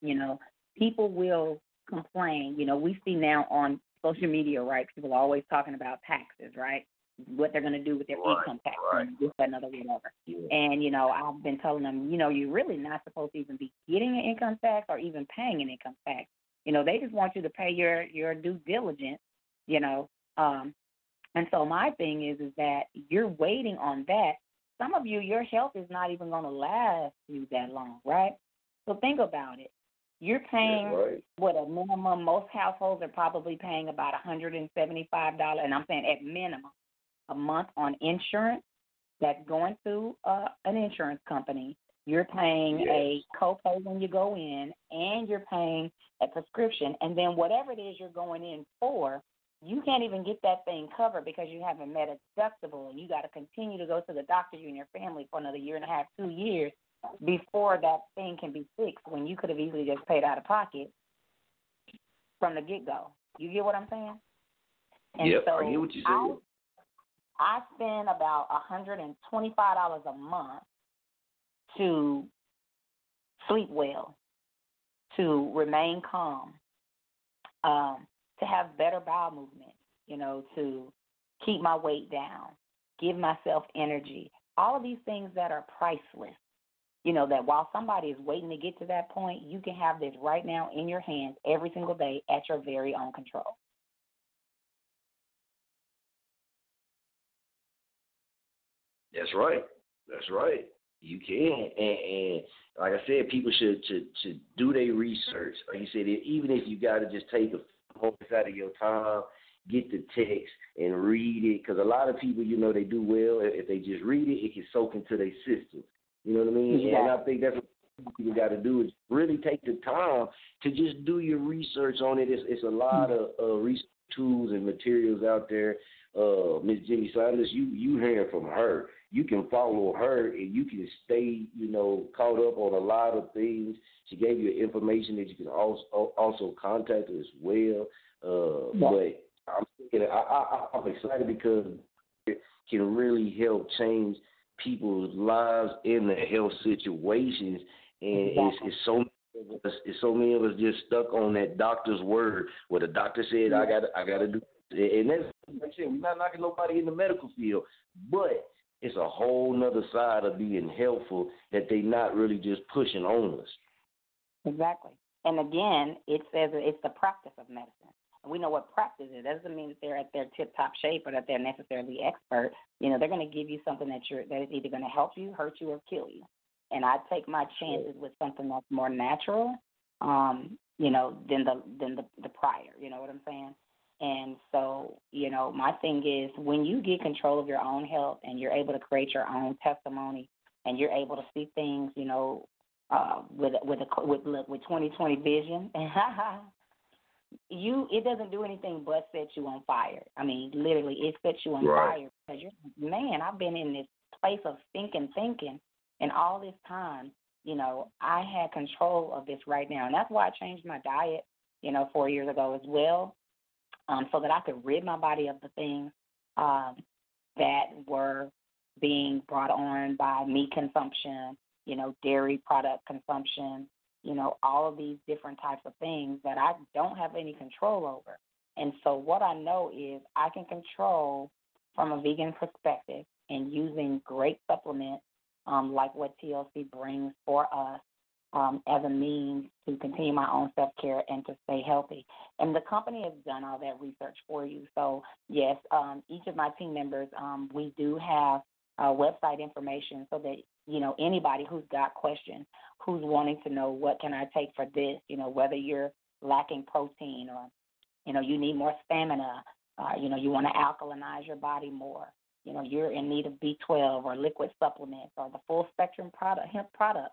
You know, people will complain. You know, we see now on social media, right? People are always talking about taxes, right? What they're going to do with their Right, income tax, right. and this, another, whatever. And you know, I've been telling them, you know, you're really not supposed to even be getting an income tax or even paying an income tax. You know, they just want you to pay your your due diligence. You know, um, and so my thing is is that you're waiting on that. Some of you, your health is not even going to last you that long, right? So think about it. You're paying right. what a minimum. Most households are probably paying about a hundred and seventy-five dollars, and I'm saying at minimum a month on insurance. That's going through uh, an insurance company. You're paying a copay when you go in, and you're paying a prescription, and then whatever it is you're going in for, you can't even get that thing covered because you haven't met a deductible, and you got to continue to go to the doctor, you and your family, for another year and a half, two years before that thing can be fixed. When you could have easily just paid out of pocket from the get go. You get what I'm saying? And yep, so I get what you're saying. I spend about hundred and twenty-five dollars a month to sleep well, to remain calm, um, to have better bowel movement, you know, to keep my weight down, give myself energy. All of these things that are priceless. You know, that while somebody is waiting to get to that point, you can have this right now in your hands every single day at your very own control. That's right. That's right. You can, and, and like I said, people should to should do their research. Like you said, even if you got to just take a moments out of your time, get the text and read it, because a lot of people, you know, they do well if they just read it. It can soak into their system. You know what I mean? Yeah. And I think that's what you got to do is really take the time to just do your research on it. It's, it's a lot of uh, research tools and materials out there. Uh, Miss Jimmie Sanders, you you hearing from her. You can follow her and you can stay, you know, caught up on a lot of things. She gave you information that you can also also contact her as well. Uh, but I'm thinking, I, I, I'm excited because it can really help change people's lives in their health situations, and Exactly. it's, it's so many of us, it's so many of us just stuck on that doctor's word. Where the doctor said, "I got, to I got to do," and that's like I said, we're not knocking nobody in the medical field, but it's a whole nother side of being helpful that they not really just pushing on us. Exactly. And again, it says it's the practice of medicine. We know what practice is. That doesn't mean that they're at their tip top shape or that they're necessarily expert. You know, they're going to give you something that you're that is either going to help you, hurt you, or kill you. And I take my chances with something that's more natural, um, you know, than the than the the prior. You know what I'm saying? And so, you know, my thing is when you get control of your own health and you're able to create your own testimony and you're able to see things, you know, uh, with with a with look with 2020 vision, you it doesn't do anything but set you on fire. I mean, literally, it sets you on Right. fire because you're man. I've been in this place of thinking, thinking, and all this time, you know, I had control of this right now, and that's why I changed my diet, you know, four years ago as well, um, so that I could rid my body of the things um, that were being brought on by meat consumption, you know, dairy product consumption, you know, all of these different types of things that I don't have any control over. And so what I know is I can control from a vegan perspective and using great supplements um, like what TLC brings for us um, as a means to continue my own self care and to stay healthy. And the company has done all that research for you. So yes, um, each of my team members, um, we do have uh, website information so that you know anybody who's got questions, who's wanting to know what can I take for this, you know whether you're lacking protein or you know you need more stamina, uh, you know you want to alkalinize your body more, you know you're in need of B12 or liquid supplements or the full spectrum product hemp product.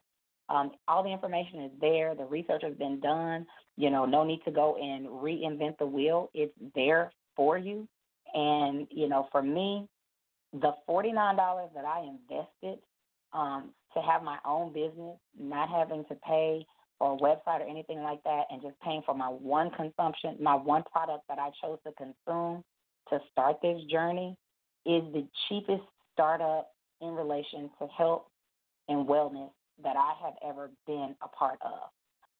Um, all the information is there. The research has been done. You know, no need to go and reinvent the wheel. It's there for you. And you know, for me, the forty nine dollars that I invested um, to have my own business, not having to pay for a website or anything like that, and just paying for my one consumption, my one product that I chose to consume to start this journey, is the cheapest startup in relation to health and wellness that I have ever been a part of.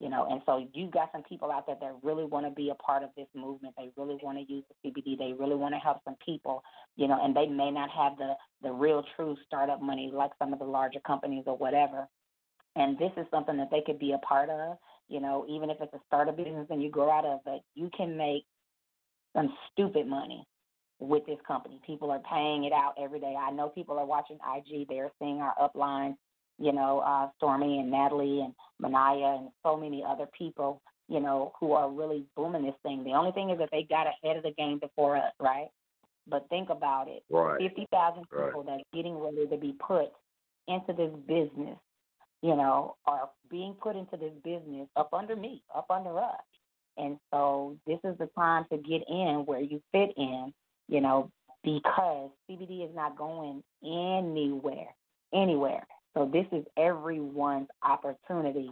You know, and so you've got some people out there that really want to be a part of this movement. They really want to use the CBD. They really want to help some people. You know, and they may not have the the real true startup money like some of the larger companies or whatever. And this is something that they could be a part of. You know, even if it's a startup business and you grow out of it, you can make some stupid money with this company. People are paying it out every day. I know people are watching IG. They're seeing our upline you know, uh, Stormy and Natalie and Manaya and so many other people, you know, who are really booming this thing. The only thing is that they got ahead of the game before us, right? But think about it. Right. 50,000 Right. people that's getting ready to be put into this business, you know, are being put into this business up under me, up under us. And so this is the time to get in where you fit in, you know, because CBD is not going anywhere, anywhere. So this is everyone's opportunity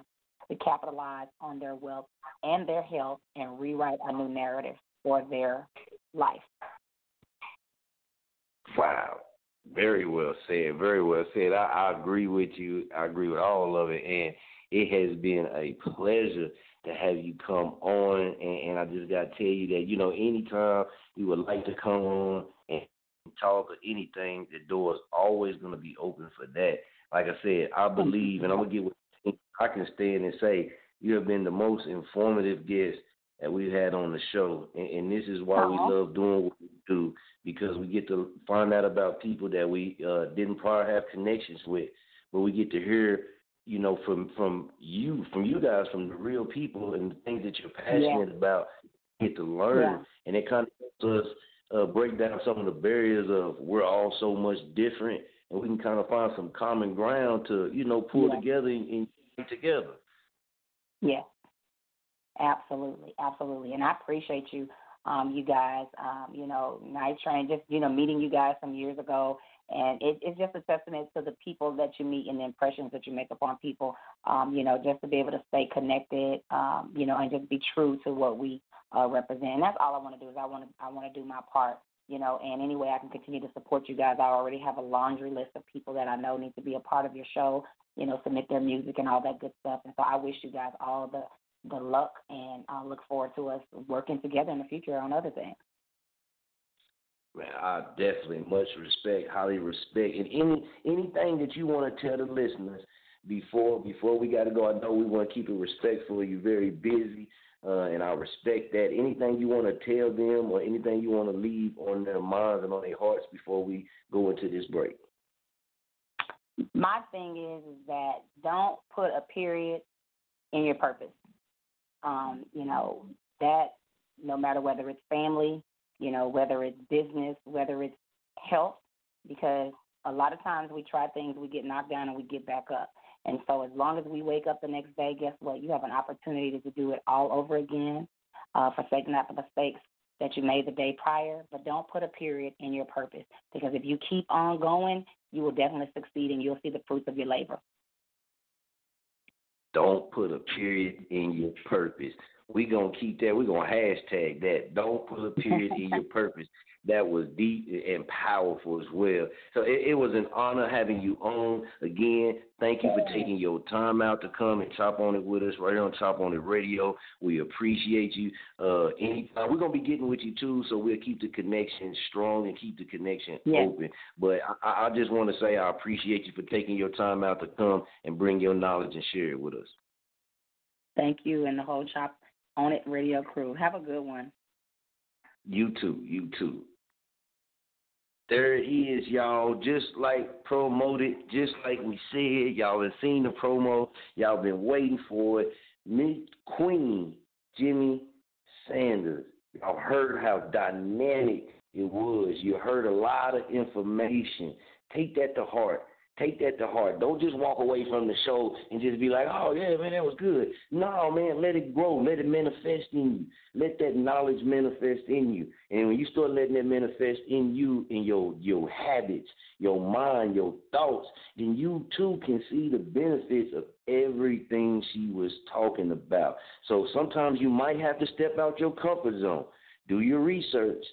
to capitalize on their wealth and their health and rewrite a new narrative for their life. Wow. Very well said. Very well said. I, I agree with you. I agree with all of it. And it has been a pleasure to have you come on. And, and I just got to tell you that, you know, anytime you would like to come on and talk or anything, the door is always going to be open for that. Like I said, I believe, and I'm going to get what I can stand and say, you have been the most informative guest that we've had on the show. And, and this is why we love doing what we do because we get to find out about people that we uh, didn't prior have connections with, but we get to hear, you know, from from you, from you guys, from the real people and the things that you're passionate about. Get to learn, Yeah. and it kind of helps us uh, break down some of the barriers of we're all so much different, and we can kind of find some common ground to, you know, pull Yeah. together and, and together. Yes, absolutely, absolutely, and I appreciate you, um, you guys. Um, you know, Night Train, just you know, meeting you guys some years ago, and it, it's just a testament to the people that you meet and the impressions that you make upon people. Um, you know, just to be able to stay connected, um, you know, and just be true to what we uh, represent. And that's all I want to do is I want to I want to do my part you know, and any way I can continue to support you guys. I already have a laundry list of people that I know need to be a part of your show, you know, submit their music and all that good stuff. And so I wish you guys all the the luck and I look forward to us working together in the future on other things. Man, I definitely much respect, highly respect, and any anything that you want to tell the listeners before before we got to go. I know we want to keep it respectful. You're very busy uh, and I respect that. Anything you want to tell them or anything you want to leave on their minds and on their hearts before we go into this break? My thing is, is that don't put a period in your purpose. Um, you know, that no matter whether it's family, you know, whether it's business, whether it's health, because a lot of times we try things, we get knocked down and we get back up. And so as long as we wake up the next day, guess what? You have an opportunity to do it all over again. Uh, forsake not the mistakes that you made the day prior, but don't put a period in your purpose because if you keep on going, you will definitely succeed and you'll see the fruits of your labor. Don't put a period in your purpose. We're going to keep that. We're going to hashtag that. Don't put a period in your purpose that was deep and powerful as well. So it, it was an honor having you on again. Thank you for taking your time out to come and chop on it with us right on Chop on It Radio. We appreciate you. Uh, anytime we're gonna be getting with you too, so we'll keep the connection strong and keep the connection open. But I, I just want to say I appreciate you for taking your time out to come and bring your knowledge and share it with us. Thank you and the whole Chop on It Radio crew. Have a good one. You too. You too. There he is, y'all. Just like promoted, just like we said. Y'all have seen the promo. Y'all been waiting for it. Meet Queen Jimmie Sanders. Y'all heard how dynamic it was. You heard a lot of information. Take that to heart. Take that to heart. Don't just walk away from the show and just be like, oh, yeah, man, that was good. No, man, let it grow. Let it manifest in you. Let that knowledge manifest in you. And when you start letting that manifest in you, in your, your habits, your mind, your thoughts, then you too can see the benefits of everything she was talking about. So sometimes you might have to step out your comfort zone. Do your research.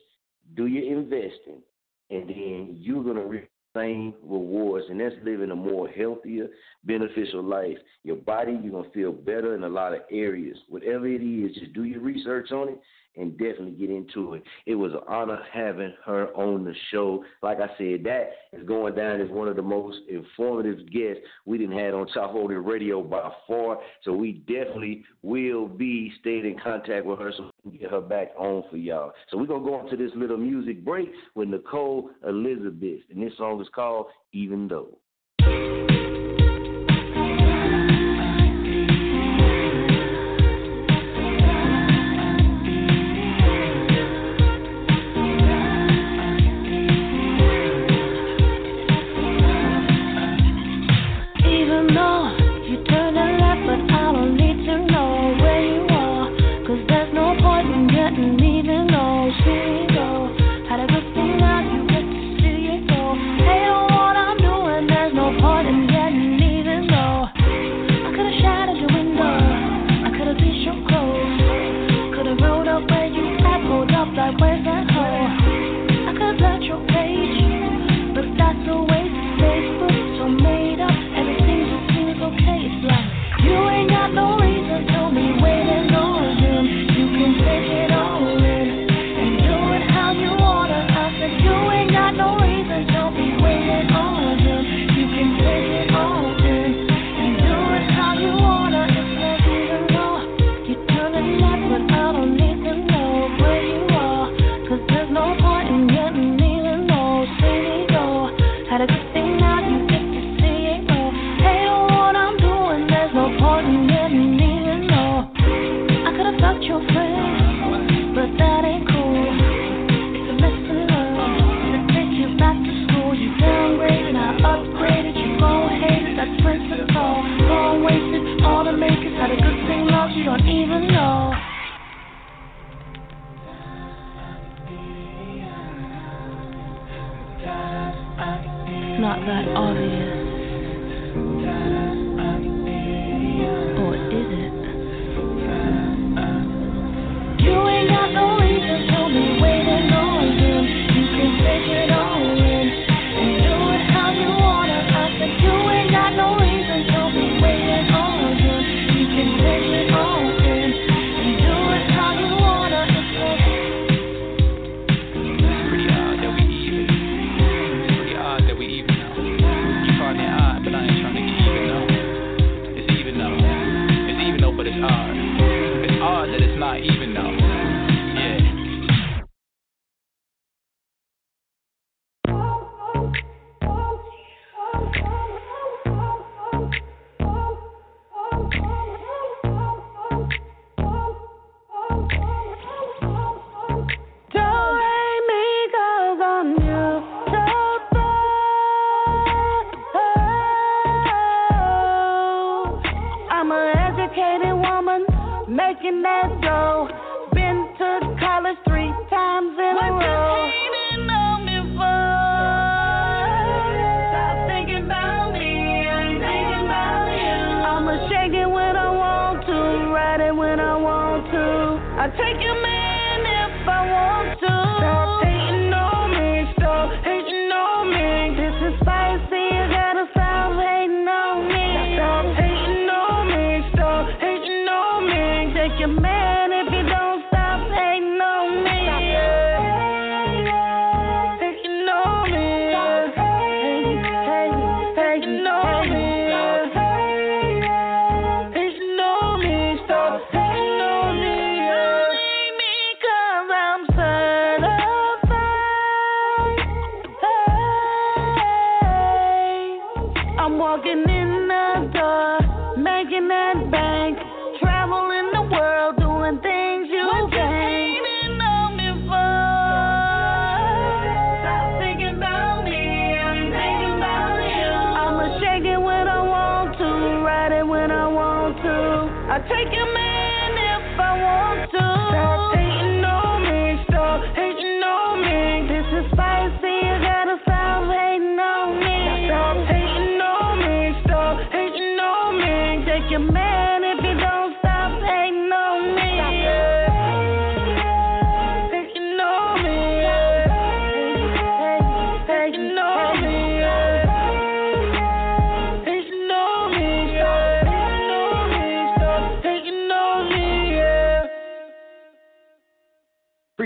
Do your investing. And then you're going to same rewards, and that's living a more healthier, beneficial life. Your body, you're gonna feel better in a lot of areas. Whatever it is, just do your research on it and definitely get into it. It was an honor having her on the show. Like I said, that is going down as one of the most informative guests we didn't had on On It Radio by far. So we definitely will be staying in contact with her so get her back on for y'all. So we're gonna go into this little music break with Nicole Elizabeth, and this song is called Even Though.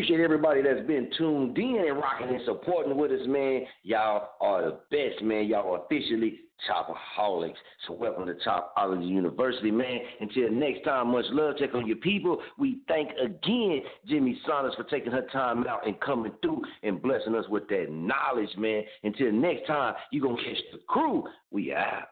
appreciate everybody that's been tuned in and rocking and supporting with us, man. Y'all are the best, man. Y'all are officially Chopaholics. So welcome to Chopology University, man. Until next time, much love. Check on your people. We thank again Jimmie Sanders for taking her time out and coming through and blessing us with that knowledge, man. Until next time, you going to catch the crew. We out.